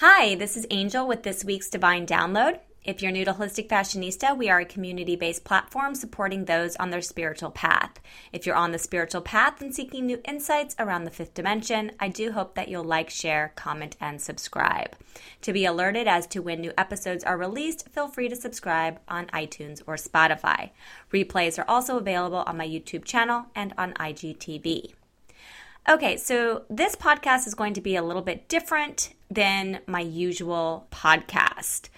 Hi, this is Angel with this week's Divine Download. If you're new to Holistic Fashionista, we are a community based platform supporting those on their spiritual path. If you're on the spiritual path and seeking new insights around the fifth dimension, I do hope that you'll like, share, comment, and subscribe. To be alerted as to when new episodes are released, feel free to subscribe on iTunes or Spotify. Replays are also available on my YouTube channel and on IGTV. Okay, so this podcast is going to be a little bit different than my usual podcast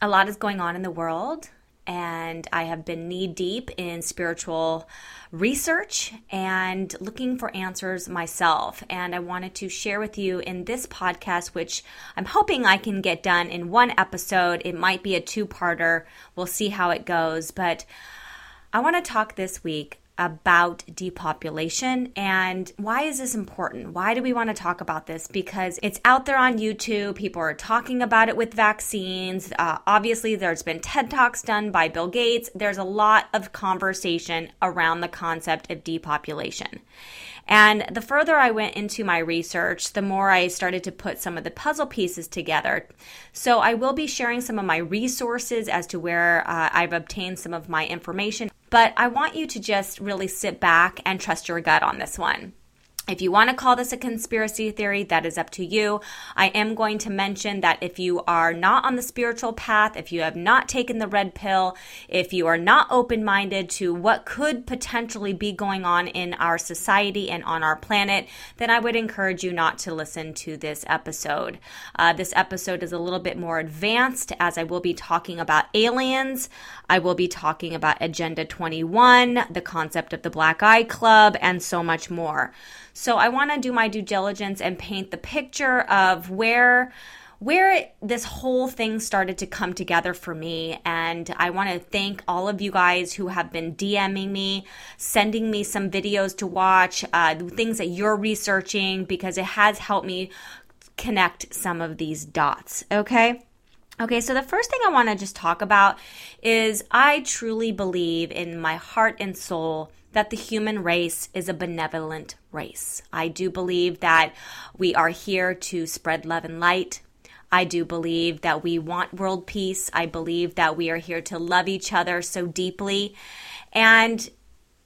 a lot is going on in the world, and I have been knee deep in spiritual research and looking for answers myself. And I wanted to share with you in this podcast, which I'm hoping I can get done in one episode. It might be a two parter. We'll see how it goes. But I want to talk this week about depopulation. And why is this important? Why do we want to talk about this? Because it's out there on YouTube. People are talking about it with vaccines. Uh, obviously, there's been TED Talks done by Bill Gates. There's a lot of conversation around the concept of depopulation. And the further I went into my research, the more I started to put some of the puzzle pieces together. So I will be sharing some of my resources as to where uh, I've obtained some of my information. But I want you to just really sit back and trust your gut on this one. If you want to call this a conspiracy theory, that is up to you. I am going to mention that if you are not on the spiritual path, if you have not taken the red pill, if you are not open minded to what could potentially be going on in our society and on our planet, then I would encourage you not to listen to this episode. Uh, this episode is a little bit more advanced as I will be talking about aliens. I will be talking about Agenda 21, the concept of the Black Eye Club, and so much more. So I want to do my due diligence and paint the picture of where where this whole thing started to come together for me. And I want to thank all of you guys who have been DMing me, sending me some videos to watch, uh, things that you're researching, because it has helped me connect some of these dots. Okay. Okay, so the first thing I want to just talk about is I truly believe in my heart and soul that the human race is a benevolent race. I do believe that we are here to spread love and light. I do believe that we want world peace. I believe that we are here to love each other so deeply. And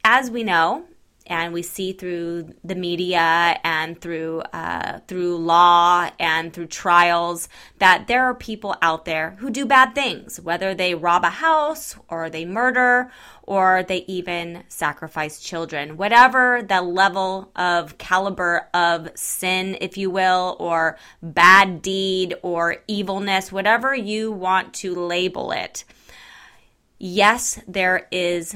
as we know, and we see through the media and through uh, through law and through trials that there are people out there who do bad things, whether they rob a house or they murder or they even sacrifice children. Whatever the level of caliber of sin, if you will, or bad deed or evilness, whatever you want to label it. Yes, there is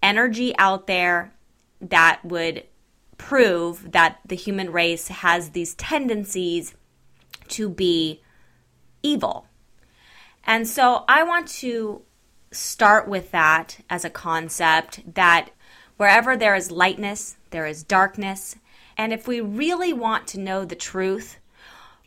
energy out there that would prove that the human race has these tendencies to be evil. And so I want to start with that as a concept that wherever there is lightness, there is darkness. And if we really want to know the truth,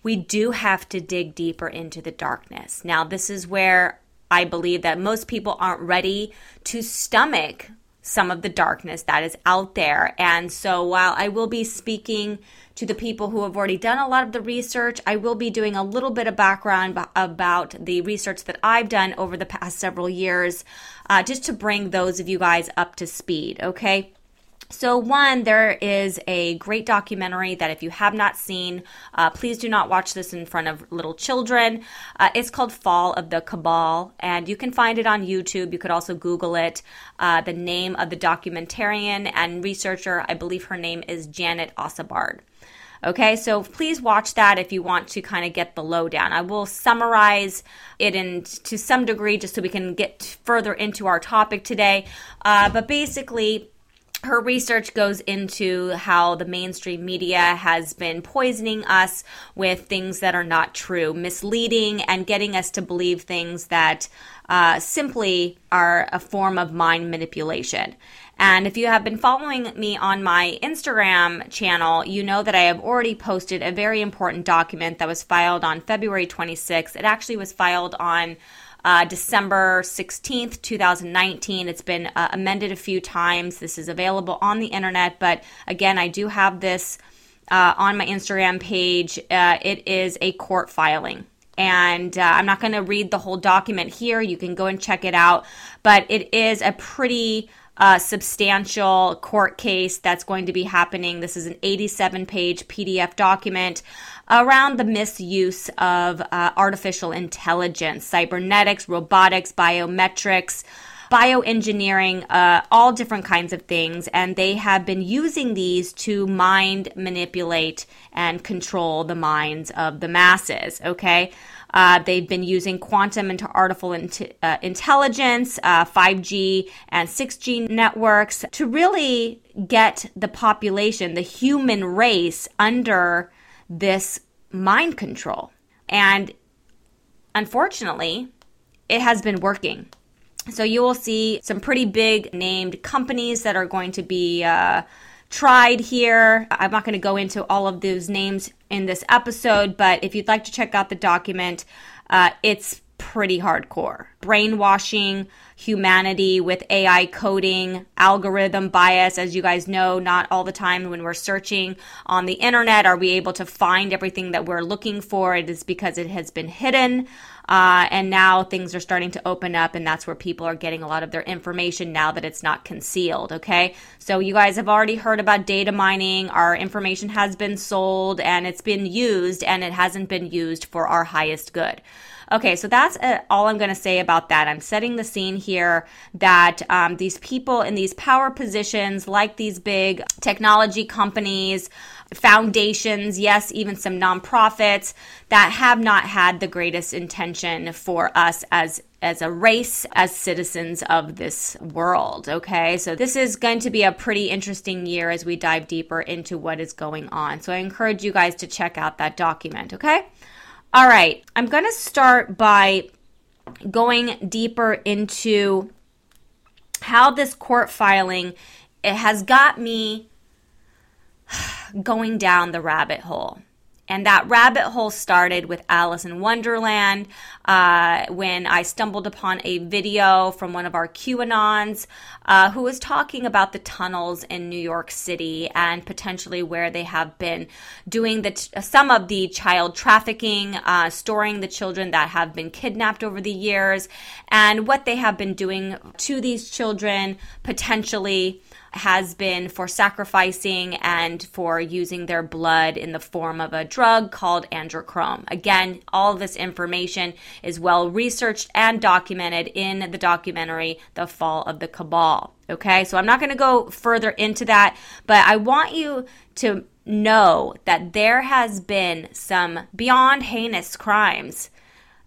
we do have to dig deeper into the darkness. Now, this is where I believe that most people aren't ready to stomach some of the darkness that is out there. And so while I will be speaking to the people who have already done a lot of the research, I will be doing a little bit of background about the research that I've done over the past several years, uh, just to bring those of you guys up to speed, okay? So, one, there is a great documentary that if you have not seen, uh, please do not watch this in front of little children. Uh, it's called Fall of the Cabal, and you can find it on YouTube. You could also Google it. Uh, the name of the documentarian and researcher, I believe her name is Janet Ossebaard. Okay, so please watch that if you want to kind of get the lowdown. I will summarize it in to some degree just so we can get further into our topic today. Uh, but basically, her research goes into how the mainstream media has been poisoning us with things that are not true, misleading, and getting us to believe things that uh, simply are a form of mind manipulation. And if you have been following me on my Instagram channel, you know that I have already posted a very important document that was filed on February 26th. It actually was filed on uh, December 16th, 2019. It's been uh, amended a few times. This is available on the internet, but again, I do have this uh, on my Instagram page. Uh, it is a court filing. And uh, I'm not going to read the whole document here. You can go and check it out. But it is a pretty uh, substantial court case that's going to be happening. This is an 87 page PDF document around the misuse of uh, artificial intelligence, cybernetics, robotics, biometrics bioengineering, uh, all different kinds of things. And they have been using these to mind manipulate and control the minds of the masses. Okay. Uh, they've been using quantum into artificial int- uh, intelligence, 5G uh, and 6G networks to really get the population, the human race, under this mind control. And unfortunately, it has been working. So you will see some pretty big named companies that are going to be uh, tried here. I'm not going to go into all of those names in this episode, but if you'd like to check out the document, uh, it's pretty hardcore. Brainwashing humanity with AI coding, algorithm bias. As you guys know, not all the time when we're searching on the internet are we able to find everything that we're looking for. It is because it has been hidden. Uh, and now things are starting to open up, and that's where people are getting a lot of their information now that it's not concealed. Okay. So you guys have already heard about data mining. Our information has been sold and it's been used, and it hasn't been used for our highest good. Okay, so that's uh, all I'm going to say about that. I'm setting the scene here that um, these people in these power positions, like these big technology companies, foundations, yes, even some nonprofits that have not had the greatest intention for us as as a race, as citizens of this world. Okay, so this is going to be a pretty interesting year as we dive deeper into what is going on. So I encourage you guys to check out that document. Okay, all right, I'm going to start by going deeper into how this court filing it has got me going down the rabbit hole. And that rabbit hole started with Alice in Wonderland uh, when I stumbled upon a video from one of our QAnons uh, who was talking about the tunnels in New York City and potentially where they have been doing the t- some of the child trafficking, uh, storing the children that have been kidnapped over the years, and what they have been doing to these children potentially has been for sacrificing and for using their blood in the form of a drug called adrenochrome. Again, all this information is well researched and documented in the documentary The Fall of the Cabal. Okay, so I'm not going to go further into that, but I want you to know that there has been some beyond heinous crimes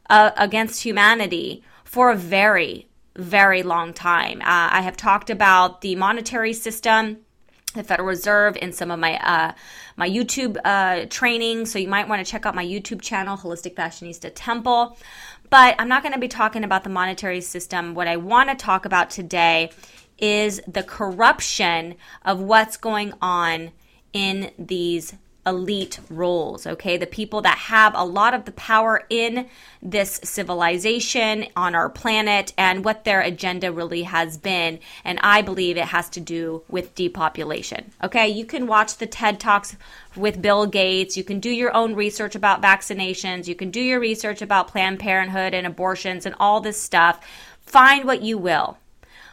uh, against humanity for a very, very long time. Uh, I have talked about the monetary system the Federal Reserve in some of my uh, my YouTube uh, training. So you might want to check out my YouTube channel, Holistic Fashionista Temple. But I'm not going to be talking about the monetary system. What I want to talk about today is the corruption of what's going on in these elite roles, okay? The people that have a lot of the power in this civilization on our planet and what their agenda really has been. And I believe it has to do with depopulation, okay? You can watch the TED Talks with Bill Gates. You can do your own research about vaccinations. You can do your research about Planned Parenthood and abortions and all this stuff. Find what you will.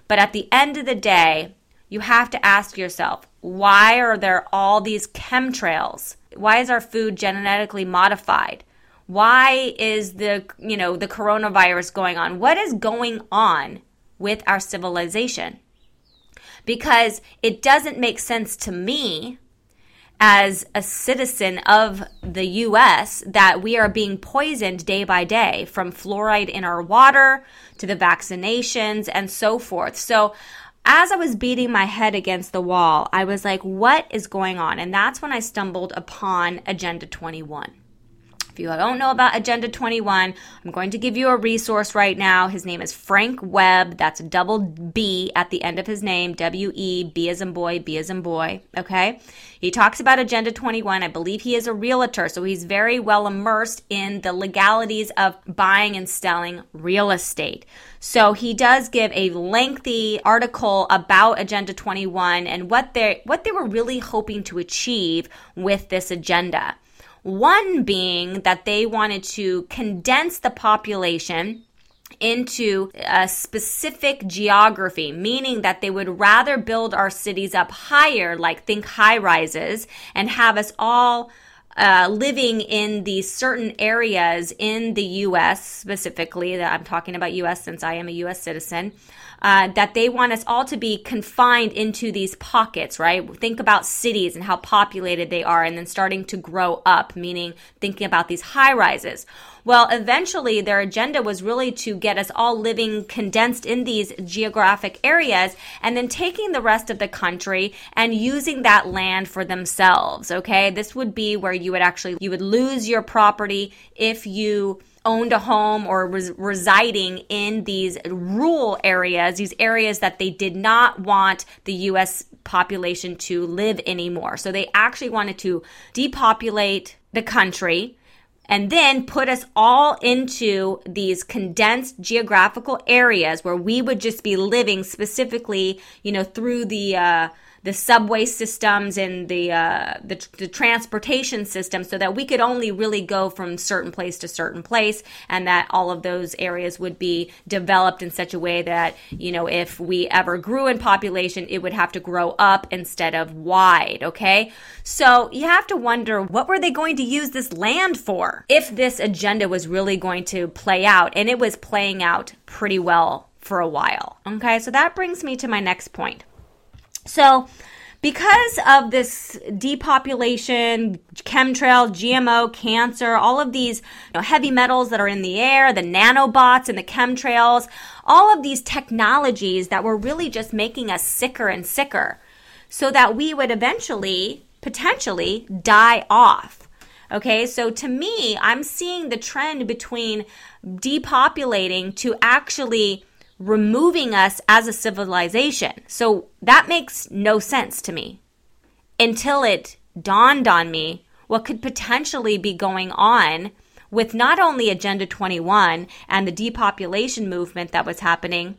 But at the end of the day, you have to ask yourself why are there all these chemtrails? Why is our food genetically modified? Why is the you know the coronavirus going on? What is going on with our civilization? Because it doesn't make sense to me as a citizen of the US that we are being poisoned day by day from fluoride in our water to the vaccinations and so forth. So as I was beating my head against the wall, I was like, what is going on? And that's when I stumbled upon Agenda 21. If you don't know about Agenda 21, I'm going to give you a resource right now. His name is Frank Webb. That's double B at the end of his name, W E, B as in boy, B as in boy. Okay. He talks about Agenda 21. I believe he is a realtor, so he's very well immersed in the legalities of buying and selling real estate. So he does give a lengthy article about Agenda 21 and what they what they were really hoping to achieve with this agenda. One being that they wanted to condense the population into a specific geography, meaning that they would rather build our cities up higher, like think high rises, and have us all uh, living in these certain areas in the U.S. specifically. That I'm talking about U.S. since I am a U.S. citizen uh, that they want us all to be confined into these pockets, right? Think about cities and how populated they are, and then starting to grow up, meaning thinking about these high rises. Well, eventually their agenda was really to get us all living condensed in these geographic areas and then taking the rest of the country and using that land for themselves. Okay. This would be where you would actually, you would lose your property if you owned a home or was residing in these rural areas, these areas that they did not want the U.S. population to live anymore. So they actually wanted to depopulate the country and then put us all into these condensed geographical areas where we would just be living specifically, you know, through the, uh, the subway systems and the, uh, the, the transportation system so that we could only really go from certain place to certain place and that all of those areas would be developed in such a way that you know if we ever grew in population it would have to grow up instead of wide okay? So you have to wonder what were they going to use this land for? If this agenda was really going to play out and it was playing out pretty well for a while okay? So that brings me to my next point so, because of this depopulation, chemtrail, GMO, cancer, all of these you know, heavy metals that are in the air, the nanobots and the chemtrails, all of these technologies that were really just making us sicker and sicker, so that we would eventually, potentially, die off. Okay, so to me, I'm seeing the trend between depopulating to actually removing us as a civilization. So that makes no sense to me until it dawned on me what could potentially be going on with not only Agenda 21 and the depopulation movement that was happening,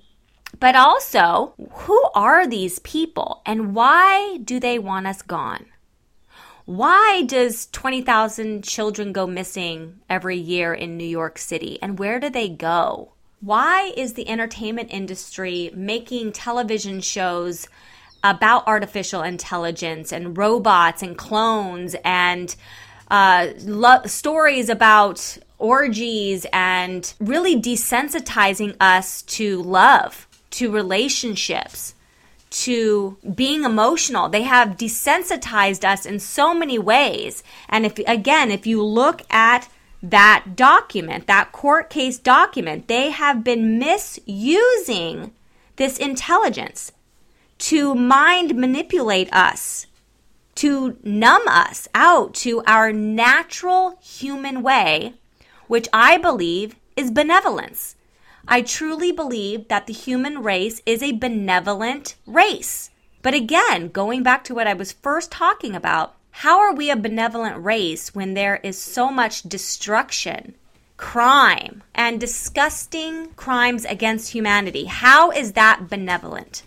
but also who are these people and why do they want us gone? Why does 20,000 children go missing every year in New York City and where do they go? Why is the entertainment industry making television shows about artificial intelligence and robots and clones and uh, lo- stories about orgies and really desensitizing us to love, to relationships, to being emotional. They have desensitized us in so many ways. And if, again, if you look at that document, that court case document, they have been misusing this intelligence to mind manipulate us, to numb us out to our natural human way, which I believe is benevolence. I truly believe that the human race is a benevolent race. But again, going back to what I was first talking about, how are we a benevolent race when there is so much destruction, crime, and disgusting crimes against humanity? How is that benevolent?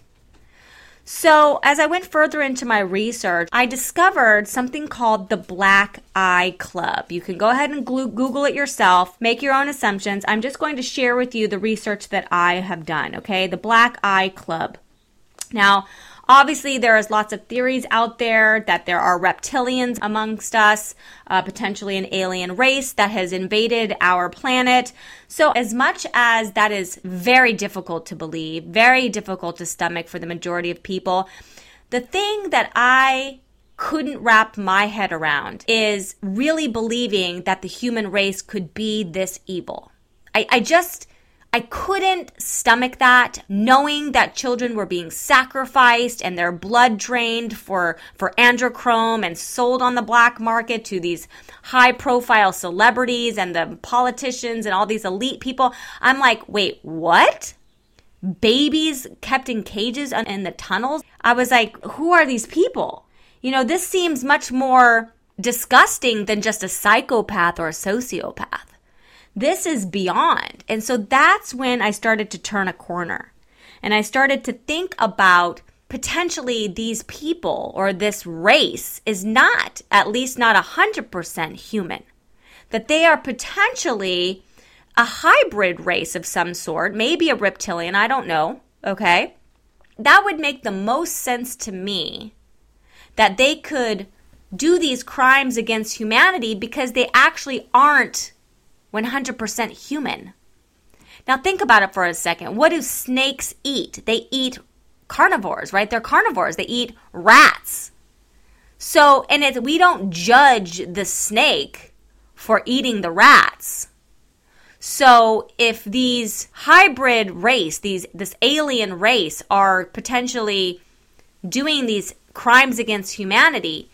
So, as I went further into my research, I discovered something called the Black Eye Club. You can go ahead and Google it yourself, make your own assumptions. I'm just going to share with you the research that I have done, okay? The Black Eye Club. Now, Obviously, there is lots of theories out there that there are reptilians amongst us, uh, potentially an alien race that has invaded our planet. So, as much as that is very difficult to believe, very difficult to stomach for the majority of people, the thing that I couldn't wrap my head around is really believing that the human race could be this evil. I, I just I couldn't stomach that, knowing that children were being sacrificed and their blood drained for, for adrenochrome and sold on the black market to these high profile celebrities and the politicians and all these elite people. I'm like, wait, what? Babies kept in cages in the tunnels? I was like, who are these people? You know, this seems much more disgusting than just a psychopath or a sociopath. This is beyond. And so that's when I started to turn a corner. And I started to think about potentially these people or this race is not, at least not 100% human. That they are potentially a hybrid race of some sort, maybe a reptilian, I don't know, okay? That would make the most sense to me that they could do these crimes against humanity because they actually aren't 100% human. Now, think about it for a second. What do snakes eat? They eat carnivores, right? They're carnivores, they eat rats. So, and it's, we don't judge the snake for eating the rats. So, if these hybrid race, these this alien race are potentially doing these crimes against humanity,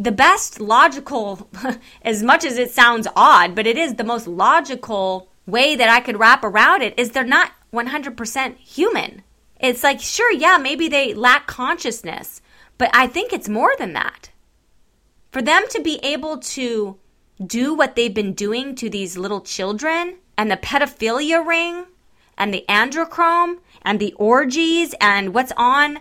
the best logical, as much as it sounds odd, but it is the most logical way that I could wrap around it is they're not 100% human. It's like, sure, yeah, maybe they lack consciousness, but I think it's more than that. For them to be able to do what they've been doing to these little children and the pedophilia ring and the adrenochrome and the orgies and what's on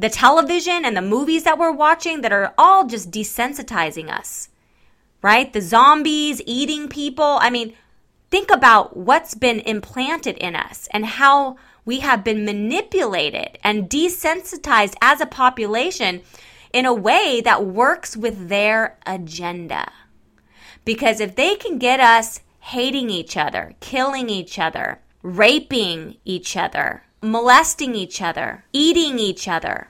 the television and the movies that we're watching that are all just desensitizing us, right? The zombies eating people. I mean, think about what's been implanted in us and how we have been manipulated and desensitized as a population in a way that works with their agenda. Because if they can get us hating each other, killing each other, raping each other, molesting each other, eating each other,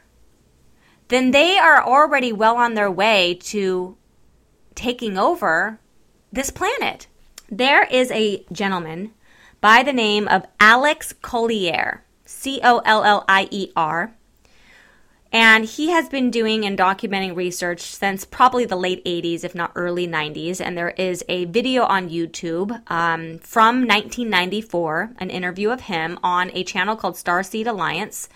then they are already well on their way to taking over this planet. There is a gentleman by the name of Alex Collier, C O L L I E R. And he has been doing and documenting research since probably the late 80s, if not early 90s. And there is a video on YouTube um, from 1994, an interview of him on a channel called Starseed Alliance.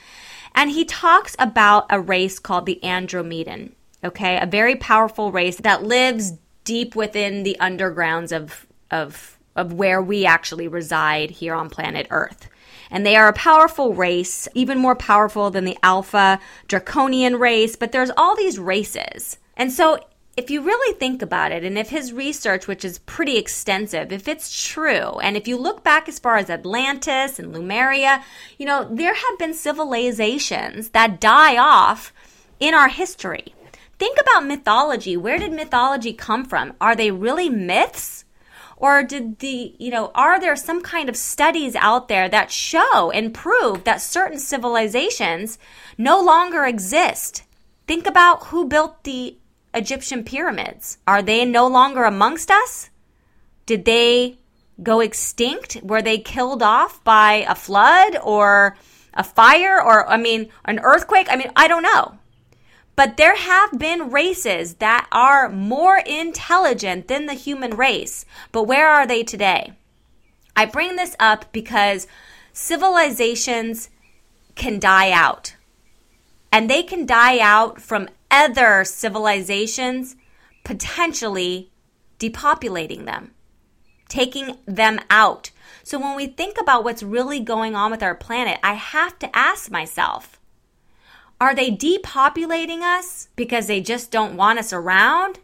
And he talks about a race called the Andromedan, okay? A very powerful race that lives deep within the undergrounds of, of, of where we actually reside here on planet Earth. And they are a powerful race, even more powerful than the Alpha Draconian race, but there's all these races. And so if you really think about it, and if his research, which is pretty extensive, if it's true, and if you look back as far as Atlantis and Lemuria, you know, there have been civilizations that die off in our history. Think about mythology. Where did mythology come from? Are they really myths? Or did the, you know, are there some kind of studies out there that show and prove that certain civilizations no longer exist? Think about who built the Egyptian pyramids? Are they no longer amongst us? Did they go extinct? Were they killed off by a flood or a fire or, I mean, an earthquake? I mean, I don't know. But there have been races that are more intelligent than the human race. But where are they today? I bring this up because civilizations can die out. And they can die out from other civilizations, potentially depopulating them, taking them out. So when we think about what's really going on with our planet, I have to ask myself, are they depopulating us because they just don't want us around?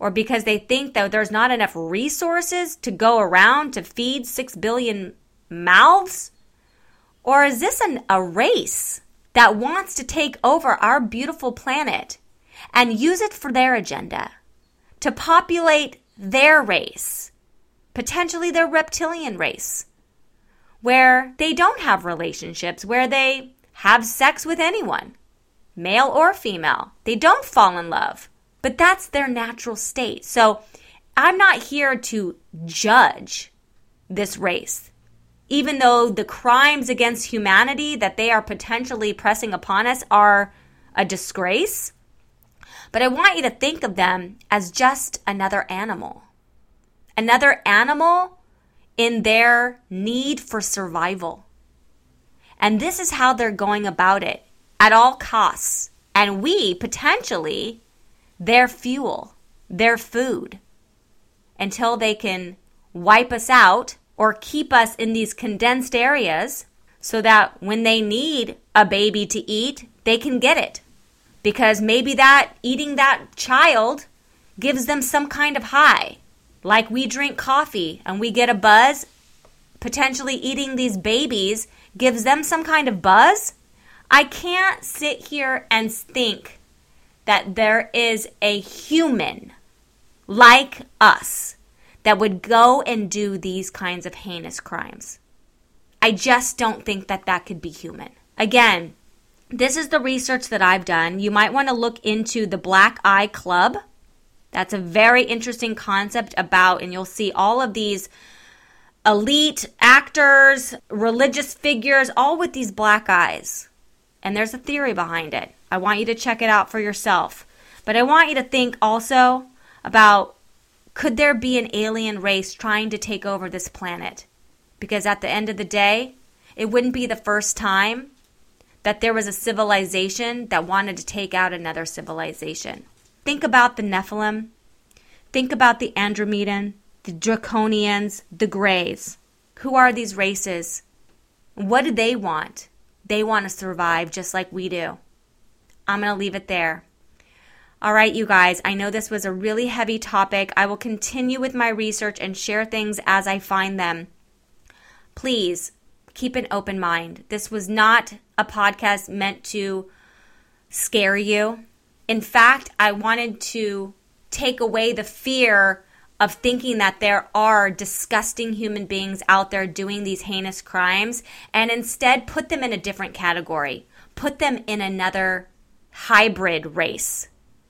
Or because they think that there's not enough resources to go around to feed 6 billion mouths? Or is this an, a race that wants to take over our beautiful planet and use it for their agenda to populate their race, potentially their reptilian race, where they don't have relationships, where they have sex with anyone, male or female. They don't fall in love, but that's their natural state. So I'm not here to judge this race. Even though the crimes against humanity that they are potentially pressing upon us are a disgrace. But I want you to think of them as just another animal. Another animal in their need for survival. And this is how they're going about it at all costs. And we potentially, their fuel, their food, until they can wipe us out or keep us in these condensed areas so that when they need a baby to eat, they can get it. Because maybe that eating that child gives them some kind of high. Like we drink coffee and we get a buzz, potentially eating these babies gives them some kind of buzz. I can't sit here and think that there is a human like us that would go and do these kinds of heinous crimes. I just don't think that that could be human. Again, this is the research that I've done. You might want to look into the Black Eye Club. That's a very interesting concept about, and you'll see all of these elite actors, religious figures, all with these black eyes. And there's a theory behind it. I want you to check it out for yourself. But I want you to think also about could there be an alien race trying to take over this planet? Because at the end of the day, it wouldn't be the first time that there was a civilization that wanted to take out another civilization. Think about the Nephilim. Think about the Andromedan, the Draconians, the Greys. Who are these races? What do they want? They want to survive just like we do. I'm going to leave it there. All right, you guys, I know this was a really heavy topic. I will continue with my research and share things as I find them. Please keep an open mind. This was not a podcast meant to scare you. In fact, I wanted to take away the fear of thinking that there are disgusting human beings out there doing these heinous crimes and instead put them in a different category. Put them in another hybrid race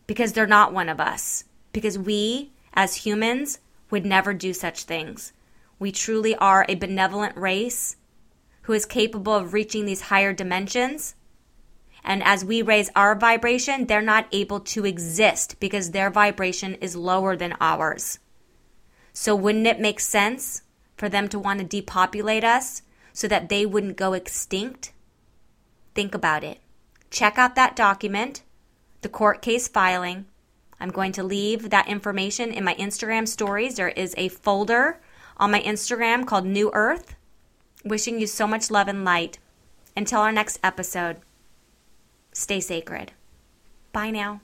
because they're not one of us. Because we, as humans, would never do such things. We truly are a benevolent race who is capable of reaching these higher dimensions. And as we raise our vibration, they're not able to exist because their vibration is lower than ours. So, wouldn't it make sense for them to want to depopulate us so that they wouldn't go extinct? Think about it. Check out that document the court case filing. I'm going to leave that information in my Instagram stories. There is a folder on my Instagram called New Earth. Wishing you so much love and light. Until our next episode, stay sacred. Bye now.